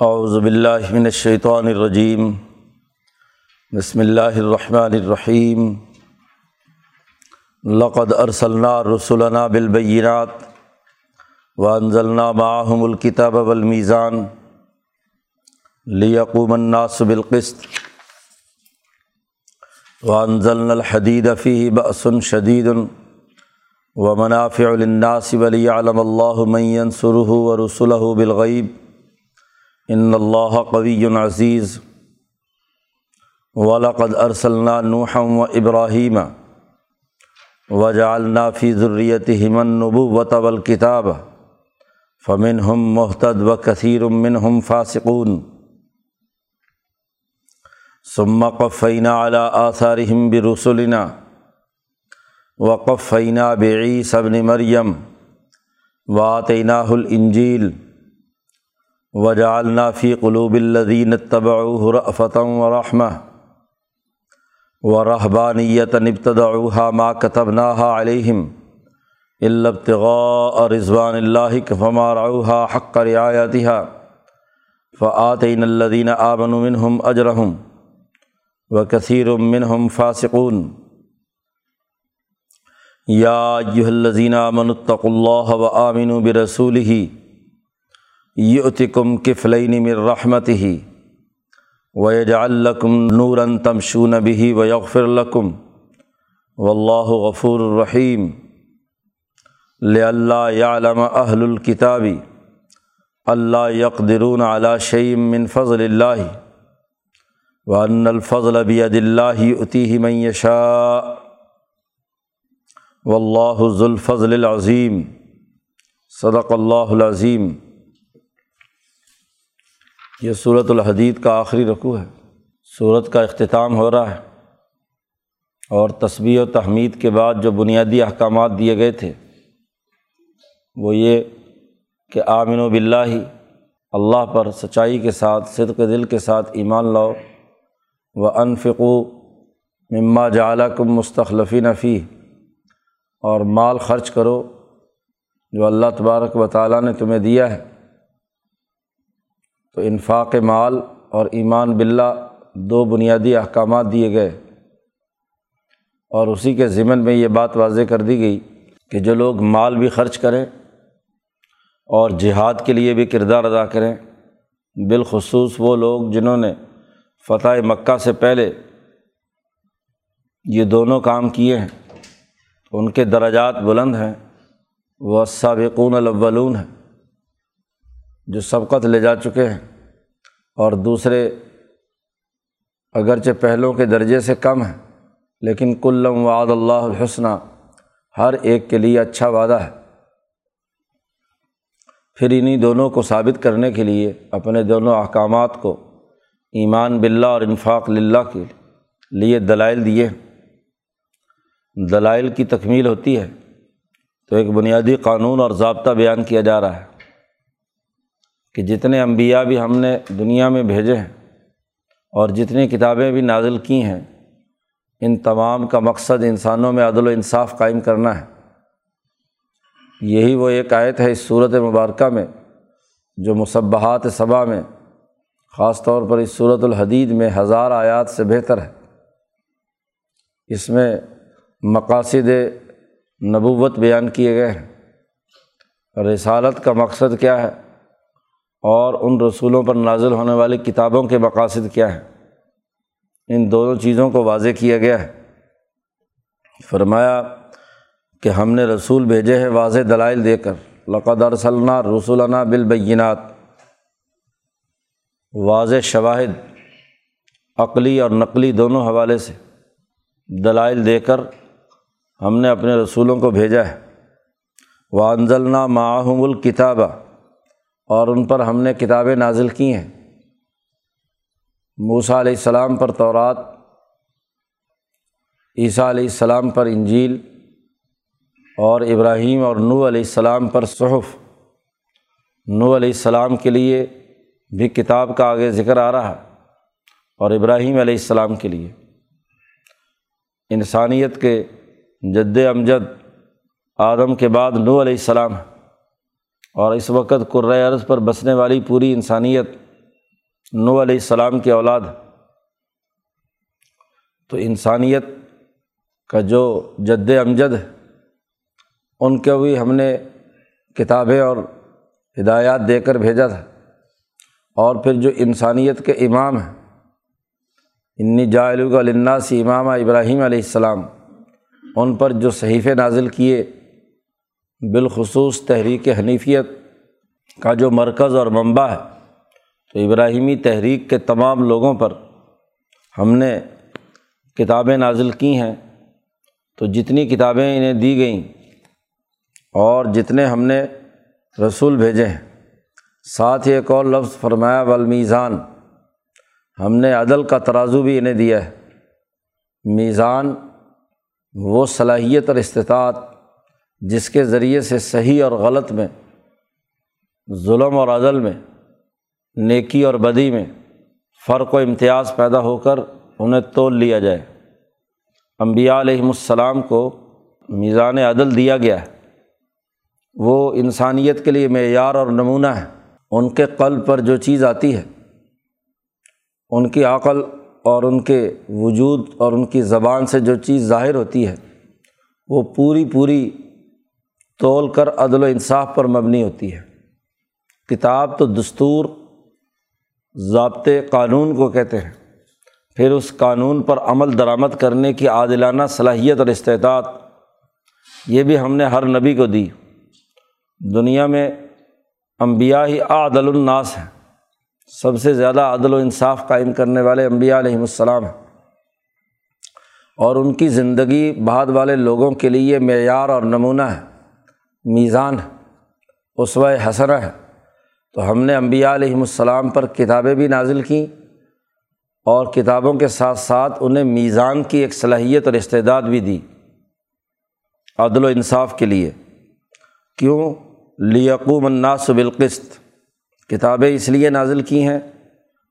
اعوذ باللہ من الشیطان الرجیم، بسم اللہ الرحمن الرحیم۔ لقد ارسلنا رسولنا بالبینات وانزلنا معهم الكتاب والمیزان لیقوم الناس بالقسط وانزلنا الحدید فیہ بأس شدید ومنافع للناس وليعلم الله من ينصره ورسله بالغیب۔ ان اللہ قوی عزیز ولقد ارسلنا نوحا و ابراہیم و جعلنا فی ذریتہم النبوۃ والکتاب فمنہم محتد و کثیر منہم فاسقون ثم قفینا علی آثارہم برسلنا وقفینا بعیسی ابن مریم وآتیناہ الانجیل وجعلنا فی قلوب الذین اتبعوه رأفة ورحمة ورهبانیة ابتدعوها ما كتبناها عليهم إلا ابتغاء رضوان الله فما رعوها حق رعايتها فآتينا الذين آمنوا منهم أجرهم وكثير منهم فاسقون يا أيها الذين آمنوا اتقوا الله وآمنوا برسوله یتکم کفلین من رحمت ہی ویجا الکم نوراً تمشون بھی و یغفر الکم و اللہ غفور الرحیم للہ یہ صورت الحدید کا آخری رقوع ہے۔ صورت کا اختتام ہو رہا ہے۔ اور تصویر و تحمید کے بعد جو بنیادی احکامات دیے گئے تھے، وہ یہ کہ آمن و بلّہ اللہ پر سچائی کے ساتھ، صدق دل کے ساتھ ایمان لاؤ۔ و انفقو مما جعلیٰ کم مستخلفی نفی اور مال خرچ کرو، جو اللہ تبارک و تعالیٰ نے تمہیں دیا ہے۔ تو انفاق مال اور ایمان باللہ دو بنیادی احکامات دیے گئے۔ اور اسی کے ضمن میں یہ بات واضح کر دی گئی کہ جو لوگ مال بھی خرچ کریں اور جہاد کے لیے بھی کردار ادا کریں، بالخصوص وہ لوگ جنہوں نے فتح مکہ سے پہلے یہ دونوں کام کیے ہیں، ان کے درجات بلند ہیں۔ وہ سابقون الاولون ہیں۔ جو سبقت لے جا چکے ہیں اور دوسرے اگرچہ پہلوں کے درجے سے کم ہیں، لیکن کلم وعد اللہ الحسنہ، ہر ایک کے لیے اچھا وعدہ ہے۔ پھر انہیں دونوں کو ثابت کرنے کے لیے اپنے دونوں احکامات کو ایمان باللہ اور انفاق للہ کے لیے دلائل دیے۔ دلائل کی تکمیل ہوتی ہے تو ایک بنیادی قانون اور ضابطہ بیان کیا جا رہا ہے۔ کہ جتنے انبیاء بھی ہم نے دنیا میں بھیجے ہیں اور جتنی کتابیں بھی نازل کی ہیں، ان تمام کا مقصد انسانوں میں عدل و انصاف قائم کرنا ہے۔ یہی وہ ایک آیت ہے اس صورت مبارکہ میں جو مصبحات صبا میں، خاص طور پر اس صورت الحدید میں ہزار آیات سے بہتر ہے۔ اس میں مقاصد نبوت بیان کیے گئے ہیں۔ رسالت کا مقصد کیا ہے؟ اور ان رسولوں پر نازل ہونے والی کتابوں کے مقاصد کیا ہیں؟ ان دونوں چیزوں کو واضح کیا گیا ہے۔ فرمایا کہ ہم نے رسول بھیجے ہیں واضح دلائل دے کر۔ لقد ارسلنا رسولنا بالبینات۔ واضح شواہد، عقلی اور نقلی دونوں حوالے سے دلائل دے کر ہم نے اپنے رسولوں کو بھیجا ہے۔ وانزلنا معاہم الکتابہ۔ اور ان پر ہم نے کتابیں نازل کی ہیں۔ موسیٰ علیہ السلام پر تورات، عیسیٰ علیہ السلام پر انجیل، اور ابراہیم اور نو علیہ السلام پر صحف۔ نو علیہ السلام کے لیے بھی کتاب کا آگے ذکر آ رہا ہے اور ابراہیم علیہ السلام کے لیے۔ انسانیت کے جد امجد آدم کے بعد نو علیہ السلام ہے اور اس وقت قرۂۂ عرض پر بسنے والی پوری انسانیت نو علیہ السلام کی اولاد۔ تو انسانیت کا جو جد امجد ہے ان کے بھی ہم نے کتابیں اور ہدایات دے کر بھیجا تھا۔ اور پھر جو انسانیت کے امام ہیں، انی جا سی امامہ ابراہیم علیہ السلام، ان پر جو صحیفے نازل کیے بالخصوص تحریک حنیفیت کا جو مرکز اور منبع ہے، تو ابراہیمی تحریک کے تمام لوگوں پر ہم نے کتابیں نازل کی ہیں۔ تو جتنی کتابیں انہیں دی گئیں اور جتنے ہم نے رسول بھیجے ہیں۔ ساتھ ہی ایک اور لفظ فرمایا، والمیزان۔ ہم نے عدل کا ترازو بھی انہیں دیا ہے۔ میزان وہ صلاحیت اور استطاعت جس کے ذریعے سے صحیح اور غلط میں، ظلم اور عدل میں، نیکی اور بدی میں فرق و امتیاز پیدا ہو کر انہیں تول لیا جائے۔ امبیا علیہم السلام کو میزان عدل دیا گیا ہے۔ وہ انسانیت کے لیے معیار اور نمونہ ہے ان کے قلب پر جو چیز آتی ہے، ان کی عقل اور ان کے وجود اور ان کی زبان سے جو چیز ظاہر ہوتی ہے، وہ پوری پوری تول کر عدل و انصاف پر مبنی ہوتی ہے۔ کتاب تو دستور، ضابطے قانون کو کہتے ہیں۔ پھر اس قانون پر عمل درآمد کرنے کی عادلانہ صلاحیت اور استطاعت یہ بھی ہم نے ہر نبی کو دی۔ دنیا میں امبیا ہی عادل الناس ہیں۔ سب سے زیادہ عدل و انصاف قائم کرنے والے امبیا علیہم السلام ہیں۔ اور ان کی زندگی بعد والے لوگوں کے لیے معیار اور نمونہ ہے۔ میزان ہے اسوہ حسرہ ہے۔ تو ہم نے امبیا علیہم السلام پر کتابیں بھی نازل کیں اور کتابوں کے ساتھ ساتھ انہیں میزان کی ایک صلاحیت اور استعداد بھی دی عدل و انصاف کے لیے۔ کیوں؟ لیقوم الناس بالقسط۔ کتابیں اس لیے نازل کی ہیں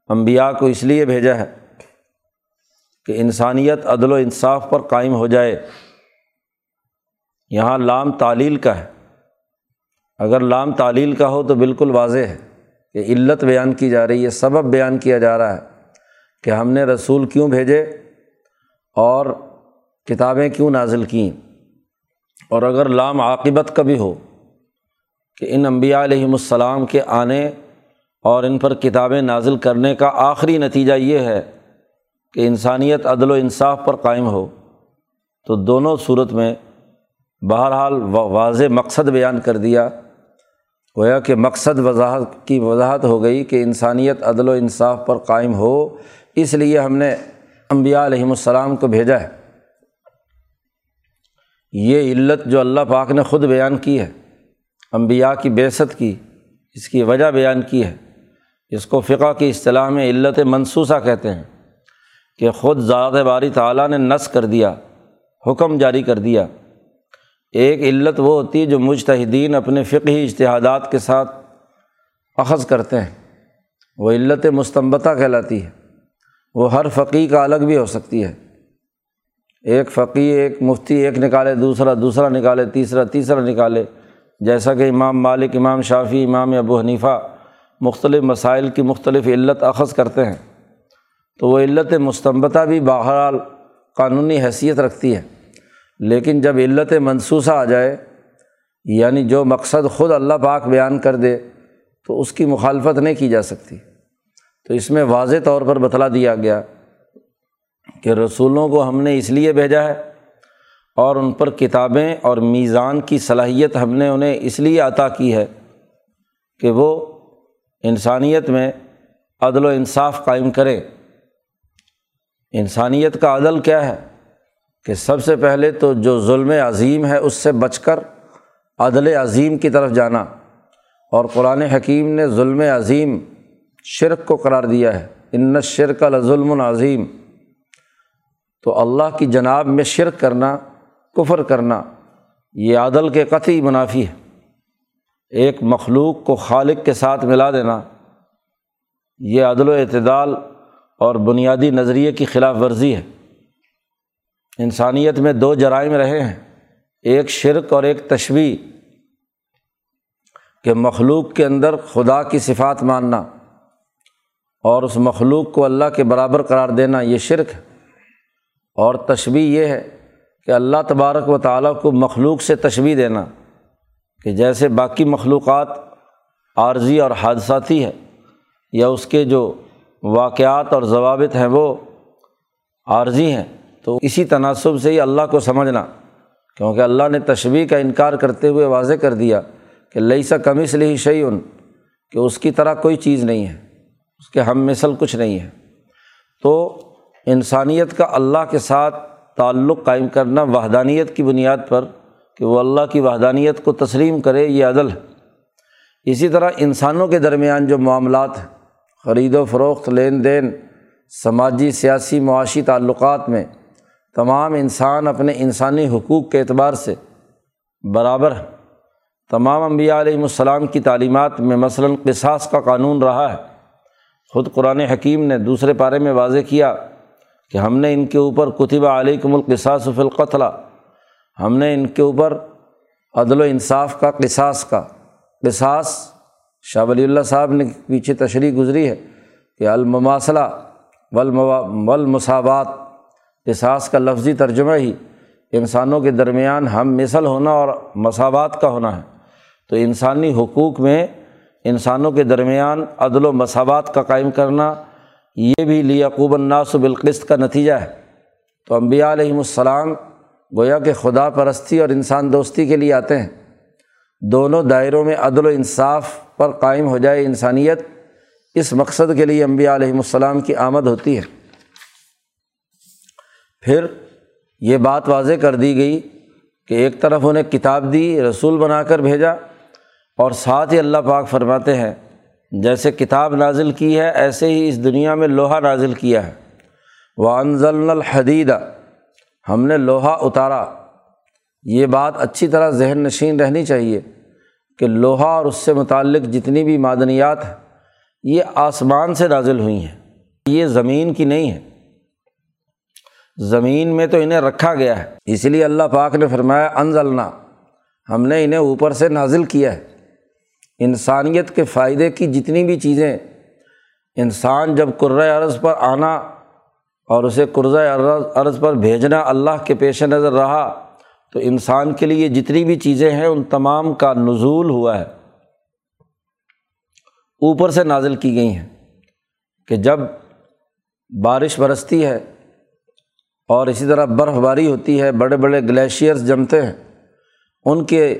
امبیا کو اس لیے بھیجا ہے کہ انسانیت عدل و انصاف پر قائم ہو جائے۔ یہاں لام تعلیل کا ہے۔ اگر لام تعلیل کا ہو تو بالکل واضح ہے کہ علت بیان کی جا رہی ہے، سبب بیان کیا جا رہا ہے کہ ہم نے رسول کیوں بھیجے اور کتابیں کیوں نازل کیں۔ اور اگر لام عاقبت کا بھی ہو کہ ان انبیاء علیہم السلام کے آنے اور ان پر کتابیں نازل کرنے کا آخری نتیجہ یہ ہے کہ انسانیت عدل و انصاف پر قائم ہو، تو دونوں صورت میں بہرحال واضح مقصد بیان کر دیا۔ گویا کہ مقصد وضاحت کی وضاحت ہو گئی کہ انسانیت عدل و انصاف پر قائم ہو، اس لیے ہم نے امبیا علیہم السلام کو بھیجا ہے۔ یہ علت جو اللہ پاک نے خود بیان کی ہے امبیا کی بیست کی، اس کی وجہ بیان کی ہے۔ اس کو فقہ کی اصطلاح میں علت منصوصہ کہتے ہیں کہ خود ذات باری تعالیٰ نے نس کر دیا، حکم جاری کر دیا۔ ایک علت وہ ہوتی ہے جو مجتہدین اپنے فقہی اشتہادات کے ساتھ اخذ کرتے ہیں۔ وہ علت مستمبتہ کہلاتی ہے۔ وہ ہر فقی کا الگ بھی ہو سکتی ہے۔ ایک فقی ایک مفتی ایک نکالے، دوسرا دوسرا نکالے، تیسرا تیسرا نکالے۔ جیسا کہ امام مالک، امام شافی امام ابو حنیفہ مختلف مسائل کی مختلف علت اخذ کرتے ہیں۔ تو وہ علت مستمبتہ بھی بہرحال قانونی حیثیت رکھتی ہے۔ لیکن جب علت منصوصہ آ جائے یعنی جو مقصد خود اللہ پاک بیان کر دے، تو اس کی مخالفت نہیں کی جا سکتی۔ تو اس میں واضح طور پر بتلا دیا گیا کہ رسولوں کو ہم نے اس لیے بھیجا ہے اور ان پر کتابیں اور میزان کی صلاحیت ہم نے انہیں اس لیے عطا کی ہے کہ وہ انسانیت میں عدل و انصاف قائم کرے انسانیت کا عدل کیا ہے؟ کہ سب سے پہلے تو جو ظلم عظیم ہے اس سے بچ کر عدل عظیم کی طرف جانا۔ اور قرآن حکیم نے ظلم عظیم شرک کو قرار دیا ہے۔ ان شرک الظلم العظیم تو اللہ کی جناب میں شرک کرنا، کفر کرنا، یہ عدل کے قطعی منافی ہے۔ ایک مخلوق کو خالق کے ساتھ ملا دینا، یہ عدل و اعتدال اور بنیادی نظریے کی خلاف ورزی ہے۔ انسانیت میں دو جرائم رہے ہیں، ایک شرک اور ایک تشویح، کہ مخلوق کے اندر خدا کی صفات ماننا اور اس مخلوق کو اللہ کے برابر قرار دینا، یہ شرک ہے۔ اور تشبیح یہ ہے کہ اللہ تبارک و تعالیٰ کو مخلوق سے تشبیح دینا، کہ جیسے باقی مخلوقات عارضی اور حادثاتی ہے یا اس کے جو واقعات اور ضوابط ہیں وہ عارضی ہیں۔ تو اسی تناسب سے ہی اللہ کو سمجھنا، کیونکہ اللہ نے تشبیح کا انکار کرتے ہوئے واضح کر دیا کہ لئی سا کم اس لیے شعی ان کہ اس کی طرح کوئی چیز نہیں ہے، اس کے ہم مثل کچھ نہیں ہے۔ تو انسانیت کا اللہ کے ساتھ تعلق قائم کرنا وحدانیت کی بنیاد پر کہ وہ اللہ کی وحدانیت کو تسلیم کرے، یہ عدل ہے۔ اسی طرح انسانوں کے درمیان جو معاملات ہیں، خرید و فروخت، لین دین، سماجی، سیاسی، معاشی تعلقات میں تمام انسان اپنے انسانی حقوق کے اعتبار سے برابر ہیں۔ تمام انبیاء علیہم السلام کی تعلیمات میں مثلاً قصاص کا قانون رہا ہے۔ خود قرآن حکیم نے دوسرے پارے میں واضح کیا کہ ہم نے ان کے اوپر کتبہ علیکم القصاص فی القتل، ہم نے ان کے اوپر عدل و انصاف کا قصاص کا۔ قصاص، شاہ ولی اللہ صاحب نے پیچھے تشریح گزری ہے کہ المماثلہ ولموا ولمساوات قصاص کا لفظی ترجمہ ہی انسانوں کے درمیان ہم مثل ہونا اور مساوات کا ہونا ہے۔ تو انسانی حقوق میں انسانوں کے درمیان عدل و مساوات کا قائم کرنا یہ بھی لیعقوب الناس بالقسط کا نتیجہ ہے۔ تو امبیا علیہم السلام گویا کہ خدا پرستی اور انسان دوستی کے لیے آتے ہیں۔ دونوں دائروں میں عدل و انصاف پر قائم ہو جائے انسانیت، اس مقصد کے لیے امبیا علیہم السلام کی آمد ہوتی ہے۔ پھر یہ بات واضح کر دی گئی کہ ایک طرف انہیں کتاب دی، رسول بنا کر بھیجا اور ساتھ ہی اللہ پاک فرماتے ہیں، جیسے کتاب نازل کی ہے، ایسے ہی اس دنیا میں لوہا نازل کیا ہے۔ وہ انضل الحدیدہ ہم نے لوہا اتارا۔ یہ بات اچھی طرح ذہن نشین رہنی چاہیے کہ لوہا اور اس سے متعلق جتنی بھی معدنیات ہیں، یہ آسمان سے نازل ہوئی ہیں۔ یہ زمین کی نہیں ہے زمین میں تو انہیں رکھا گیا ہے۔ اس لیے اللہ پاک نے فرمایا، انزلنا۔ ہم نے انہیں اوپر سے نازل کیا ہے۔ انسانیت کے فائدے کی جتنی بھی چیزیں، انسان جب عرض پر آنا اور اسے قرضۂ عرض پر بھیجنا اللہ کے پیش نظر رہا، تو انسان کے لیے جتنی بھی چیزیں ہیں، ان تمام کا نزول ہوا ہے۔ اوپر سے نازل کی گئی ہیں کہ جب بارش برستی ہے اور اسی طرح برف باری ہوتی ہے، بڑے بڑے گلیشیئرس جمتے ہیں۔ ان کے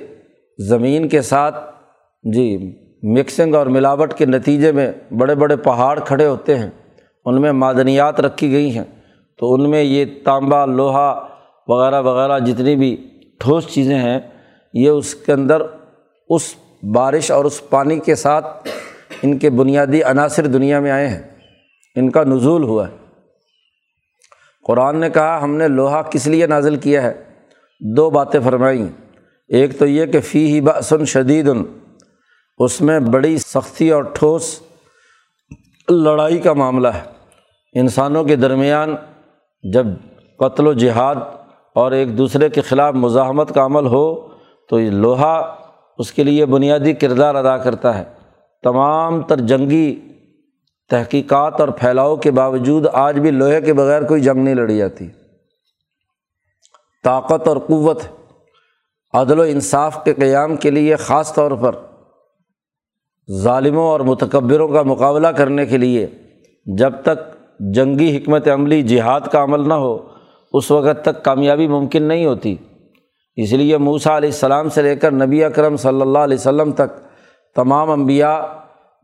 زمین کے ساتھ جی مکسنگ اور ملاوٹ کے نتیجے میں بڑے بڑے پہاڑ کھڑے ہوتے ہیں۔ ان میں معدنیات رکھی گئی ہیں۔ تو ان میں یہ تانبا لوہا وغیرہ وغیرہ جتنی بھی ٹھوس چیزیں ہیں، یہ اس کے اندر اس بارش اور اس پانی کے ساتھ ان کے بنیادی عناصر دنیا میں آئے ہیں۔ ان کا نزول ہوا ہے۔ قرآن نے کہا، ہم نے لوہا کس لیے نازل کیا ہے؟ دو باتیں فرمائیں۔ ایک تو یہ کہ فی ہی بسن شدید اس میں بڑی سختی اور ٹھوس لڑائی کا معاملہ ہے۔ انسانوں کے درمیان جب قتل و جہاد اور ایک دوسرے کے خلاف مزاحمت کا عمل ہو، تو یہ لوہا اس کے لیے بنیادی کردار ادا کرتا ہے۔ تمام تر جنگی تحقیقات اور پھیلاؤ کے باوجود آج بھی لوہے کے بغیر کوئی جنگ نہیں لڑی جاتی۔ طاقت اور قوت، عدل و انصاف کے قیام کے لیے خاص طور پر ظالموں اور متکبروں کا مقابلہ کرنے کے لیے جب تک جنگی حکمت عملی جہاد کا عمل نہ ہو، اس وقت تک کامیابی ممکن نہیں ہوتی۔ اس لیے موسا علیہ السلام سے لے کر نبی اکرم صلی اللہ علیہ وسلم تک تمام انبیاء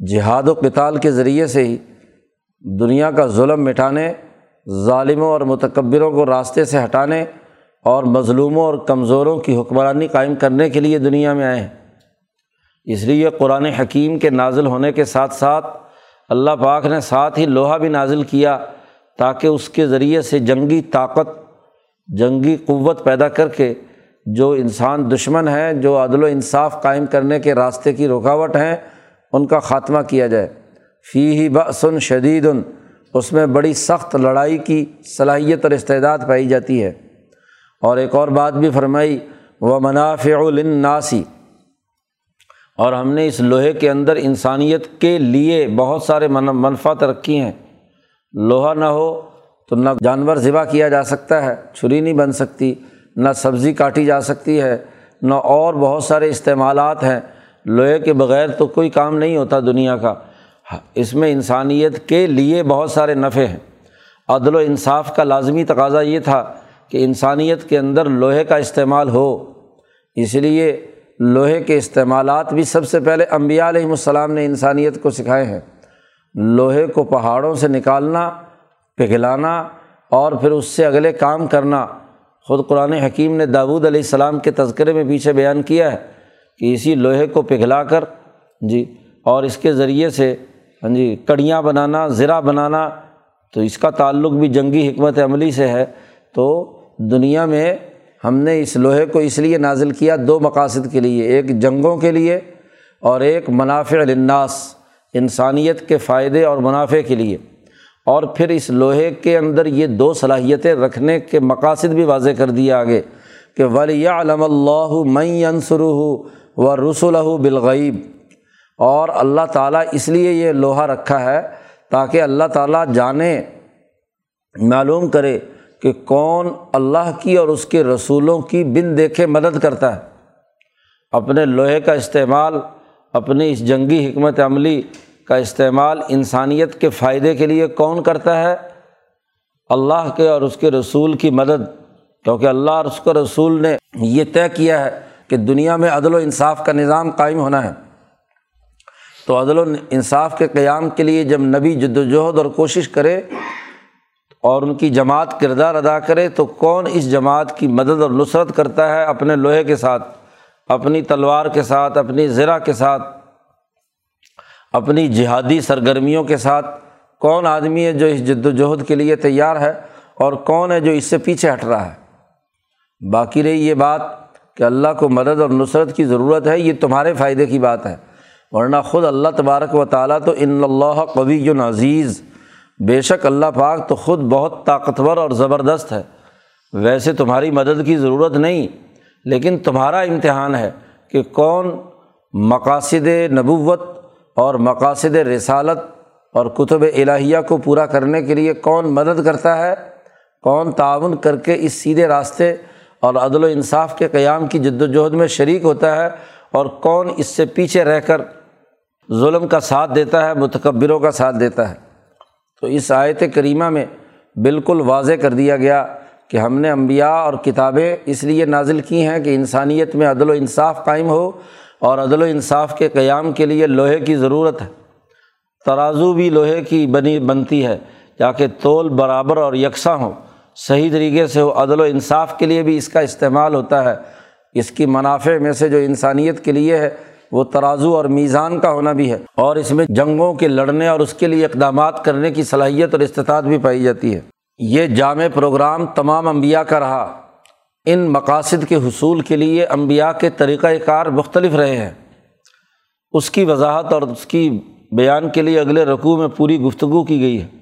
جہاد و کتال کے ذریعے سے ہی دنیا کا ظلم مٹانے ظالموں اور متکبروں کو راستے سے ہٹانے اور مظلوموں اور کمزوروں کی حکمرانی قائم کرنے کے لیے دنیا میں آئے ہیں۔ اس لیے قرآن حکیم کے نازل ہونے کے ساتھ ساتھ اللہ پاک نے ساتھ ہی لوہا بھی نازل کیا تاکہ اس کے ذریعے سے جنگی طاقت، جنگی قوت پیدا کر کے جو انسان دشمن ہیں، جو عدل و انصاف قائم کرنے کے راستے کی رکاوٹ ہیں ان کا خاتمہ کیا جائے۔ فی ہی بسن شدید اس میں بڑی سخت لڑائی کی صلاحیت اور استعداد پائی جاتی ہے۔ اور ایک اور بات بھی فرمائی وہ منافع الناسی اور ہم نے اس لوہے کے اندر انسانیت کے لیے بہت سارے منفعت رکھی ہیں۔ لوہا نہ ہو تو نہ جانور ذبح کیا جا سکتا ہے، چھری نہیں بن سکتی، نہ سبزی کاٹی جا سکتی ہے، نہ اور بہت سارے استعمالات ہیں۔ لوہے کے بغیر تو کوئی کام نہیں ہوتا دنیا کا۔ اس میں انسانیت کے لیے بہت سارے نفع ہیں۔ عدل و انصاف کا لازمی تقاضا یہ تھا کہ انسانیت کے اندر لوہے کا استعمال ہو۔ اس لیے لوہے کے استعمالات بھی سب سے پہلے امبیا علیہم السلام نے انسانیت کو سکھائے ہیں۔ لوہے کو پہاڑوں سے نکالنا، پگھلانا اور پھر اس سے اگلے کام کرنا۔ خود قرآن حکیم نے داود علیہ السلام کے تذکرے میں پیچھے بیان کیا ہے۔ کہ اسی لوہے کو پگھلا کر جی اور اس کے ذریعے سے ہاں جی کڑیاں بنانا زرا بنانا، تو اس کا تعلق بھی جنگی حکمت عملی سے ہے۔ تو دنیا میں ہم نے اس لوہے کو اس لیے نازل کیا دو مقاصد کے لیے، ایک جنگوں کے لیے اور ایک منافع لناس انسانیت کے فائدے اور منافع کے لیے۔ اور پھر اس لوہے کے اندر یہ دو صلاحیتیں رکھنے کے مقاصد بھی واضح کر دیا آگے کہ ولی علم اللہ منصر و رسول بالغیب اور اللہ تعالیٰ اس لیے یہ لوہا رکھا ہے تاکہ اللہ تعالیٰ جانے، معلوم کرے کہ کون اللہ کی اور اس کے رسولوں کی بن دیکھے مدد کرتا ہے۔ اپنے لوہے کا استعمال، اپنی اس جنگی حکمت عملی کا استعمال انسانیت کے فائدے کے لیے کون کرتا ہے؟ اللہ کے اور اس کے رسول کی مدد، کیونکہ اللہ اور اس کے رسول نے یہ طے کیا ہے کہ دنیا میں عدل و انصاف کا نظام قائم ہونا ہے۔ تو عدل و انصاف کے قیام کے لیے جب نبی جد وجہد اور کوشش کرے اور ان کی جماعت کردار ادا کرے تو کون اس جماعت کی مدد اور نصرت کرتا ہے اپنے لوہے کے ساتھ، اپنی تلوار کے ساتھ، اپنی زرا کے ساتھ، اپنی جہادی سرگرمیوں کے ساتھ؟ کون آدمی ہے جو اس جد وجہد کے لیے تیار ہے اور کون ہے جو اس سے پیچھے ہٹ رہا ہے؟ باقی رہی یہ بات کہ اللہ کو مدد اور نصرت کی ضرورت ہے، یہ تمہارے فائدے کی بات ہے۔ ورنہ خود اللہ تبارک و تعالیٰ تو ان اللہ قوی عزیز۔ بے شک اللہ پاک تو خود بہت طاقتور اور زبردست ہے۔ ویسے تمہاری مدد کی ضرورت نہیں، لیکن تمہارا امتحان ہے کہ کون مقاصد نبوت اور مقاصد رسالت اور کتب الہیہ کو پورا کرنے کے لیے کون مدد کرتا ہے۔ کون تعاون کر کے اس سیدھے راستے اور عدل و انصاف کے قیام کی جد وجہد میں شریک ہوتا ہے اور کون اس سے پیچھے رہ کر ظلم کا ساتھ دیتا ہے، متکبروں کا ساتھ دیتا ہے۔ تو اس آیت کریمہ میں بالکل واضح کر دیا گیا کہ ہم نے انبیاء اور کتابیں اس لیے نازل کی ہیں کہ انسانیت میں عدل و انصاف قائم ہو اور عدل و انصاف کے قیام کے لیے لوہے کی ضرورت ہے۔ ترازو بھی لوہے کی بنی بنتی ہے تاکہ تول برابر اور یکساں ہو۔ صحیح طریقے سے ہو عدل و انصاف کے لیے بھی اس کا استعمال ہوتا ہے۔ اس کی منافع میں سے جو انسانیت کے لیے ہے، وہ ترازو اور میزان کا ہونا بھی ہے۔ اور اس میں جنگوں کے لڑنے اور اس کے لیے اقدامات کرنے کی صلاحیت اور استطاعت بھی پائی جاتی ہے۔ یہ جامع پروگرام تمام انبیاء کا رہا۔ ان مقاصد کے حصول کے لیے امبیا کے طریقۂ کار مختلف رہے ہیں۔ اس کی وضاحت اور اس کی بیان کے لیے اگلے رقوع میں پوری گفتگو کی گئی ہے۔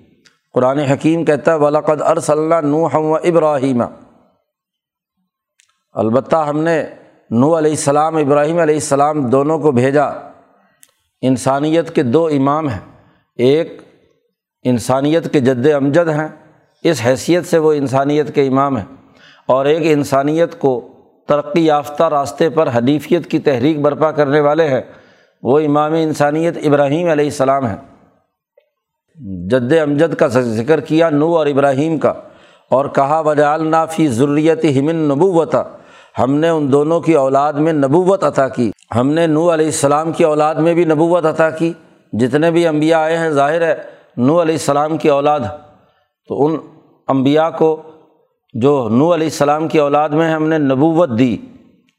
قرآن حکیم کہتا ہے ولاقد ارس اللہ نو ہم و ابراہیم البتہ ہم نے نو علیہ السلام، ابراہیم علیہ السلام دونوں کو بھیجا۔ انسانیت کے دو امام ہیں۔ ایک انسانیت کے جد امجد ہیں۔ اس حیثیت سے وہ انسانیت کے امام ہیں۔ اور ایک انسانیت کو ترقی یافتہ راستے پر حدیفیت کی تحریک برپا کرنے والے ہیں۔ وہ امام انسانیت ابراہیم علیہ السلام ہیں۔ جد امجد کا ذکر کیا نو اور ابراہیم کا، اور کہا وجالنا فی ضروریت ہمن نبوت ہم نے ان دونوں کی اولاد میں نبوت عطا کی۔ ہم نے نو علیہ السلام کی اولاد میں بھی نبوت عطا کی۔ جتنے بھی انبیاء آئے ہیں، ظاہر ہے نو علیہ السلام کی اولاد۔ تو ان انبیاء کو، جو نو علیہ السلام کی اولاد میں ہم نے نبوت دی،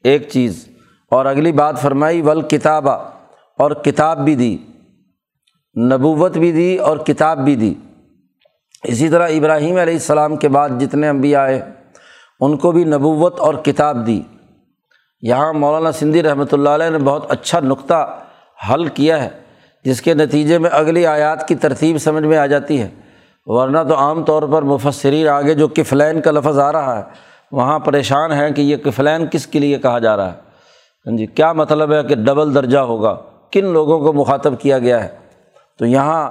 ایک چیز۔ اور اگلی بات فرمائی ول کتابہ اور کتاب بھی دی۔ نبوت بھی دی اور کتاب بھی دی۔ اسی طرح ابراہیم علیہ السلام کے بعد جتنے انبیاء آئے، ان کو بھی نبوت اور کتاب دی۔ یہاں مولانا سندھی رحمۃ اللہ علیہ نے بہت اچھا نقطہ حل کیا ہے، جس کے نتیجے میں اگلی آیات کی ترتیب سمجھ میں آ جاتی ہے۔ ورنہ تو عام طور پر مفسرین آگے جو کفلین کا لفظ آ رہا ہے، وہاں پریشان ہیں کہ یہ کفلین کس کے لیے کہا جا رہا ہے۔ ہاں جی کیا مطلب ہے کہ ڈبل درجہ ہوگا؟ کن لوگوں کو مخاطب کیا گیا ہے؟ تو یہاں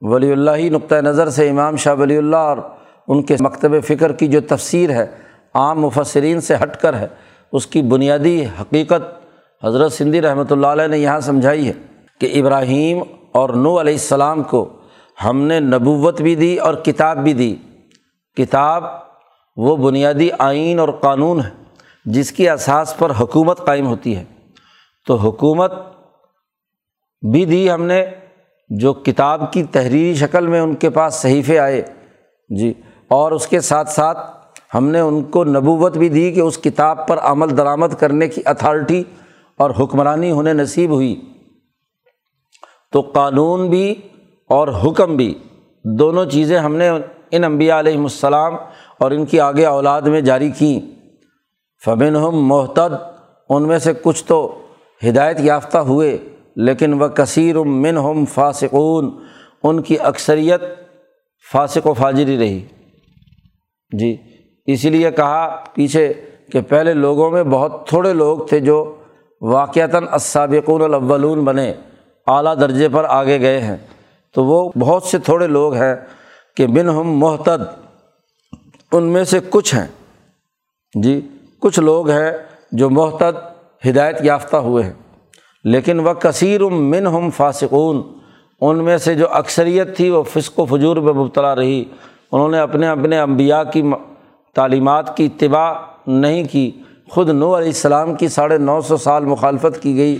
ولی اللہ نقطۂ نظر سے امام شاہ ولی اللہ اور ان کے مکتب فکر کی جو تفسیر ہے، عام مفسرین سے ہٹ کر ہے، اس کی بنیادی حقیقت حضرت سندھی رحمۃ اللہ علیہ نے یہاں سمجھائی ہے کہ ابراہیم اور نو علیہ السلام کو ہم نے نبوت بھی دی اور کتاب بھی دی۔ کتاب وہ بنیادی آئین اور قانون ہے جس کی اساس پر حکومت قائم ہوتی ہے۔ تو حکومت بھی دی ہم نے جو کتاب کی تحریری شکل میں ان کے پاس صحیفے آئے جی اور اس کے ساتھ ساتھ ہم نے ان کو نبوت بھی دی کہ اس کتاب پر عمل درآمد کرنے کی اتھارٹی اور حکمرانی ہونے نصیب ہوئی۔ تو قانون بھی اور حکم بھی، دونوں چیزیں ہم نے ان انبیاء علیہم السلام اور ان کی آگے اولاد میں جاری کیں۔ فبن ہم محتد ان میں سے کچھ تو ہدایت یافتہ ہوئے۔ لیکن وہ کثیر من ہم فاسقون، ان کی اکثریت فاسق و فاجری رہی۔ جی اسی لیے کہا پیچھے کہ پہلے لوگوں میں بہت تھوڑے لوگ تھے جو واقعتاً اسابقون الاولون بنے، اعلیٰ درجے پر آگے گئے ہیں۔ تو وہ بہت سے تھوڑے لوگ ہیں کہ بن ہم محتد ان میں سے کچھ ہیں۔ جی کچھ لوگ ہیں جو محتد ہدایت یافتہ ہوئے ہیں۔ لیکن وہ کثیر من ہم فاسقون، ان میں سے جو اکثریت تھی وہ فسق و فجور میں مبتلا رہی۔ انہوں نے اپنے اپنے انبیاء کی تعلیمات کی اتباع نہیں کی۔ خود نو علیہ السلام کی ساڑھے نو سو سال مخالفت کی گئی۔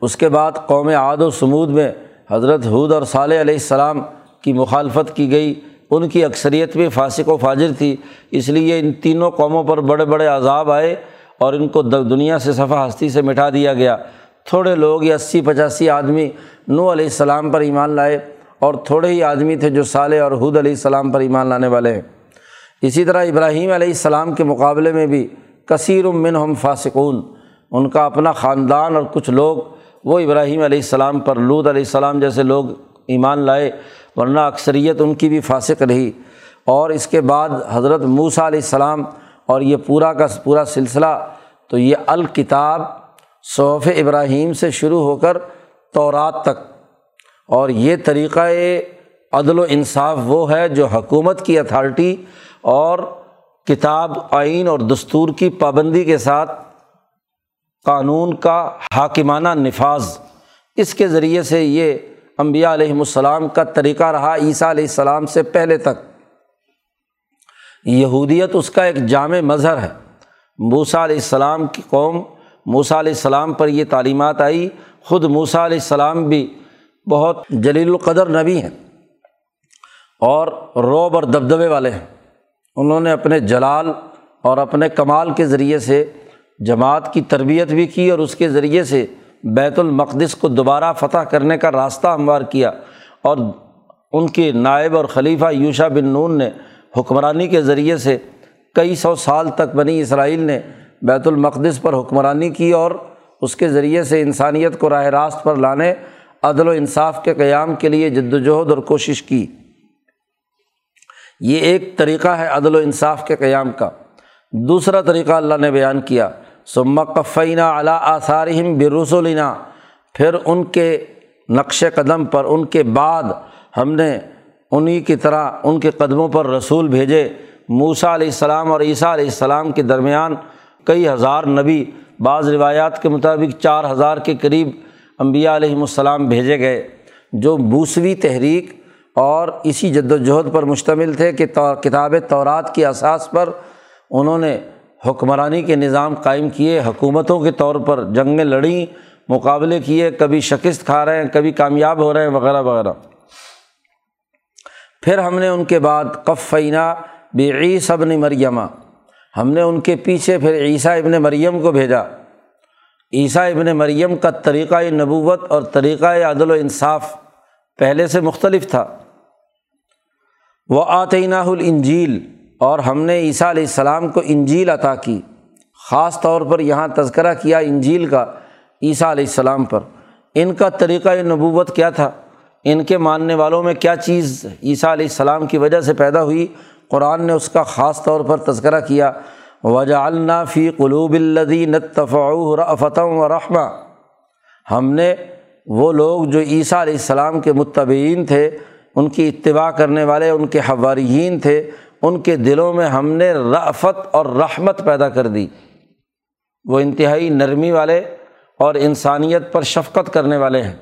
اس کے بعد قوم عاد و سمود میں حضرت حود اور صالح علیہ السلام کی مخالفت کی گئی۔ ان کی اکثریت بھی فاسق و فاجر تھی۔ اس لیے ان تینوں قوموں پر بڑے بڑے عذاب آئے۔ اور ان کو دنیا سے صفحہ ہستی سے مٹا دیا گیا۔ تھوڑے لوگ یا اسی پچاسی آدمی نو علیہ السلام پر ایمان لائے اور تھوڑے ہی آدمی تھے جو صالح اور حود علیہ السلام پر ایمان لانے والے ہیں۔ اسی طرح ابراہیم علیہ السلام کے مقابلے میں بھی کثیر من ہم فاسقون۔ ان کا اپنا خاندان اور کچھ لوگ، وہ ابراہیم علیہ السلام پر لود علیہ السلام جیسے لوگ ایمان لائے، ورنہ اکثریت ان کی بھی فاسق رہی۔ اور اس کے بعد حضرت موسیٰ علیہ السلام اور یہ پورا کا پورا سلسلہ تو یہ الکتاب صوف ابراہیم سے شروع ہو کر تورات تک۔ اور یہ طریقۂ عدل و انصاف وہ ہے جو حکومت کی اتھارٹی اور کتاب آئین اور دستور کی پابندی کے ساتھ قانون کا حاکمانہ نفاذ۔ اس کے ذریعے سے یہ امبیا علیہم السلام کا طریقہ رہا عیسیٰ علیہ السلام سے پہلے تک۔ یہودیت اس کا ایک جامع مظہر ہے۔ موسا علیہ السلام کی قوم موسا علیہ السلام پر یہ تعلیمات آئی۔ خود موسا علیہ السلام بھی بہت جلیل القدر نبی ہیں اور روب اور دبدبے والے ہیں۔ انہوں نے اپنے جلال اور اپنے کمال کے ذریعے سے جماعت کی تربیت بھی کی اور اس کے ذریعے سے بیت المقدس کو دوبارہ فتح کرنے کا راستہ ہموار کیا۔ اور ان کے نائب اور خلیفہ یوشا بن نون نے حکمرانی کے ذریعے سے کئی سو سال تک بنی اسرائیل نے بیت المقدس پر حکمرانی کی اور اس کے ذریعے سے انسانیت کو راہ راست پر لانے، عدل و انصاف کے قیام کے لیے جد وجہد اور کوشش کی۔ یہ ایک طریقہ ہے عدل و انصاف کے قیام کا۔ دوسرا طریقہ اللہ نے بیان کیا سما قفینہ علا آثارہم برسولینہ پھر ان کے نقش قدم پر، ان کے بعد ہم نے انہیں کی طرح ان کے قدموں پر رسول بھیجے موسا علیہ السلام اور عیسیٰ علیہ السلام کے درمیان کئی ہزار نبی، بعض روایات کے مطابق چار ہزار کے قریب امبیا علیہم السلام بھیجے گئے، جو موسوی تحریک اور اسی جد وجہد پر مشتمل تھے کہ کتاب تورات کی اساس پر انہوں نے حکمرانی کے نظام قائم کیے، حکومتوں کے طور پر جنگیں لڑیں، مقابلے کیے، کبھی شکست کھا رہے ہیں، کبھی کامیاب ہو رہے ہیں، وغیرہ وغیرہ۔ پھر ہم نے ان کے بعد کفینہ بے عیس ابن مریمہ ہم نے ان کے پیچھے پھر عیسیٰ ابن مریم کو بھیجا۔ عیسیٰ ابن مریم کا طریقۂ نبوت اور طریقۂ عدل و انصاف پہلے سے مختلف تھا۔ وہ آتینہ الانجیل اور ہم نے عیسیٰ علیہ السلام کو انجیل عطا کی۔ خاص طور پر یہاں تذکرہ کیا انجیل کا عیسیٰ علیہ السلام پر۔ ان کا طریقۂ نبوت کیا تھا؟ ان کے ماننے والوں میں کیا چیز عیسیٰ علیہ السلام کی وجہ سے پیدا ہوئی؟ قرآن نے اس کا خاص طور پر تذکرہ کیا وجا النافی قلوب الدین فتح و رحمہ ہم نے وہ لوگ جو عیسیٰ علیہ السلام کے متبین تھے، ان کی اتباع کرنے والے، ان کے حواریین تھے، ان کے دلوں میں ہم نے رافت اور رحمت پیدا کر دی۔ وہ انتہائی نرمی والے اور انسانیت پر شفقت کرنے والے ہیں۔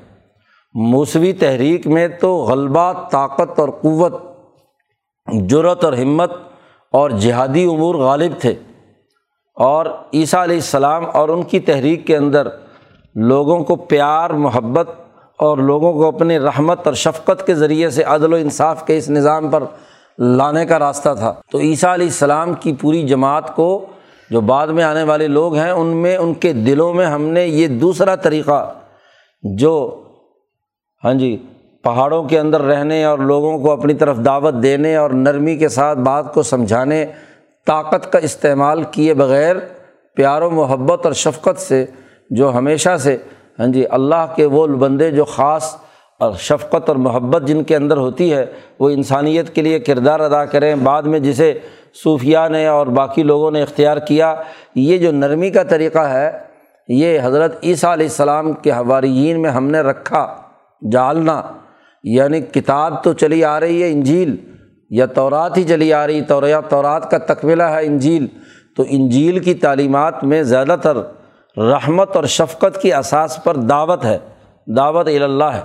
موسوی تحریک میں تو غلبہ، طاقت اور قوت جرت اور ہمت اور جہادی امور غالب تھے۔ اور عیسیٰ علیہ السلام اور ان کی تحریک کے اندر لوگوں کو پیار، محبت اور لوگوں کو اپنی رحمت اور شفقت کے ذریعے سے عدل و انصاف کے اس نظام پر لانے کا راستہ تھا۔ تو عیسیٰ علیہ السلام کی پوری جماعت کو جو بعد میں آنے والے لوگ ہیں، ان میں، ان کے دلوں میں ہم نے یہ دوسرا طریقہ جو ہاں جی پہاڑوں کے اندر رہنے اور لوگوں کو اپنی طرف دعوت دینے اور نرمی کے ساتھ بات کو سمجھانے، طاقت کا استعمال کیے بغیر پیار و محبت اور شفقت سے، جو ہمیشہ سے ہاں جی اللہ کے وہ بندے جو خاص اور شفقت اور محبت جن کے اندر ہوتی ہے، وہ انسانیت کے لیے کردار ادا کریں۔ بعد میں جسے صوفیہ نے اور باقی لوگوں نے اختیار کیا، یہ جو نرمی کا طریقہ ہے، یہ حضرت عیسیٰ علیہ السلام کے حواریین میں ہم نے رکھا۔ جالنا۔ یعنی کتاب تو چلی آ رہی ہے انجیل، یا تورات ہی چلی آ رہی، تو تورات کا تکملہ ہے انجیل۔ تو انجیل کی تعلیمات میں زیادہ تر رحمت اور شفقت کی اساس پر دعوت ہے، دعوت اللہ ہے۔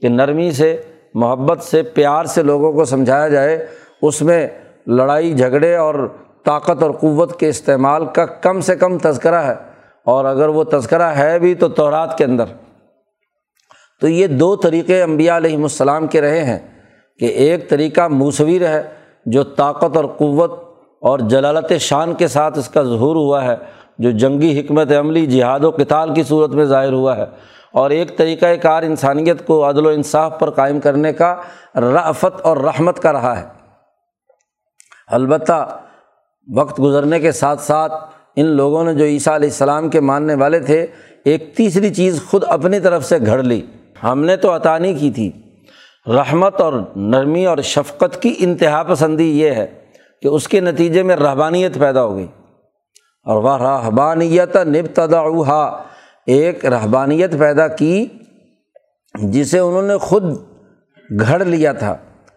کہ نرمی سے، محبت سے، پیار سے لوگوں کو سمجھایا جائے، اس میں لڑائی، جھگڑے اور طاقت اور قوت کے استعمال کا کم سے کم تذکرہ ہے۔ اور اگر وہ تذکرہ ہے بھی تو تورات کے اندر۔ تو یہ دو طریقے امبیا علیہم السلام کے رہے ہیں کہ ایک طریقہ موسویر ہے جو طاقت اور قوت اور جلالت شان کے ساتھ اس کا ظہور ہوا ہے، جو جنگی حکمت عملی جہاد و کتال کی صورت میں ظاہر ہوا ہے۔ اور ایک طریقۂ کار انسانیت کو عدل و انصاف پر قائم کرنے کا رافت اور رحمت کا رہا ہے۔ البتہ وقت گزرنے کے ساتھ ساتھ ان لوگوں نے جو عیسیٰ علیہ السلام کے ماننے والے تھے، ایک تیسری چیز خود اپنی طرف سے گھڑ لی۔ ہم نے تو عطا نہیں کی تھی۔ رحمت اور نرمی اور شفقت کی انتہا پسندی یہ ہے کہ اس کے نتیجے میں رحبانیت پیدا ہو گئی۔ اور وہ رحبانیت نبتدا ایک رحبانیت پیدا کی جسے انہوں نے خود گھڑ لیا تھا۔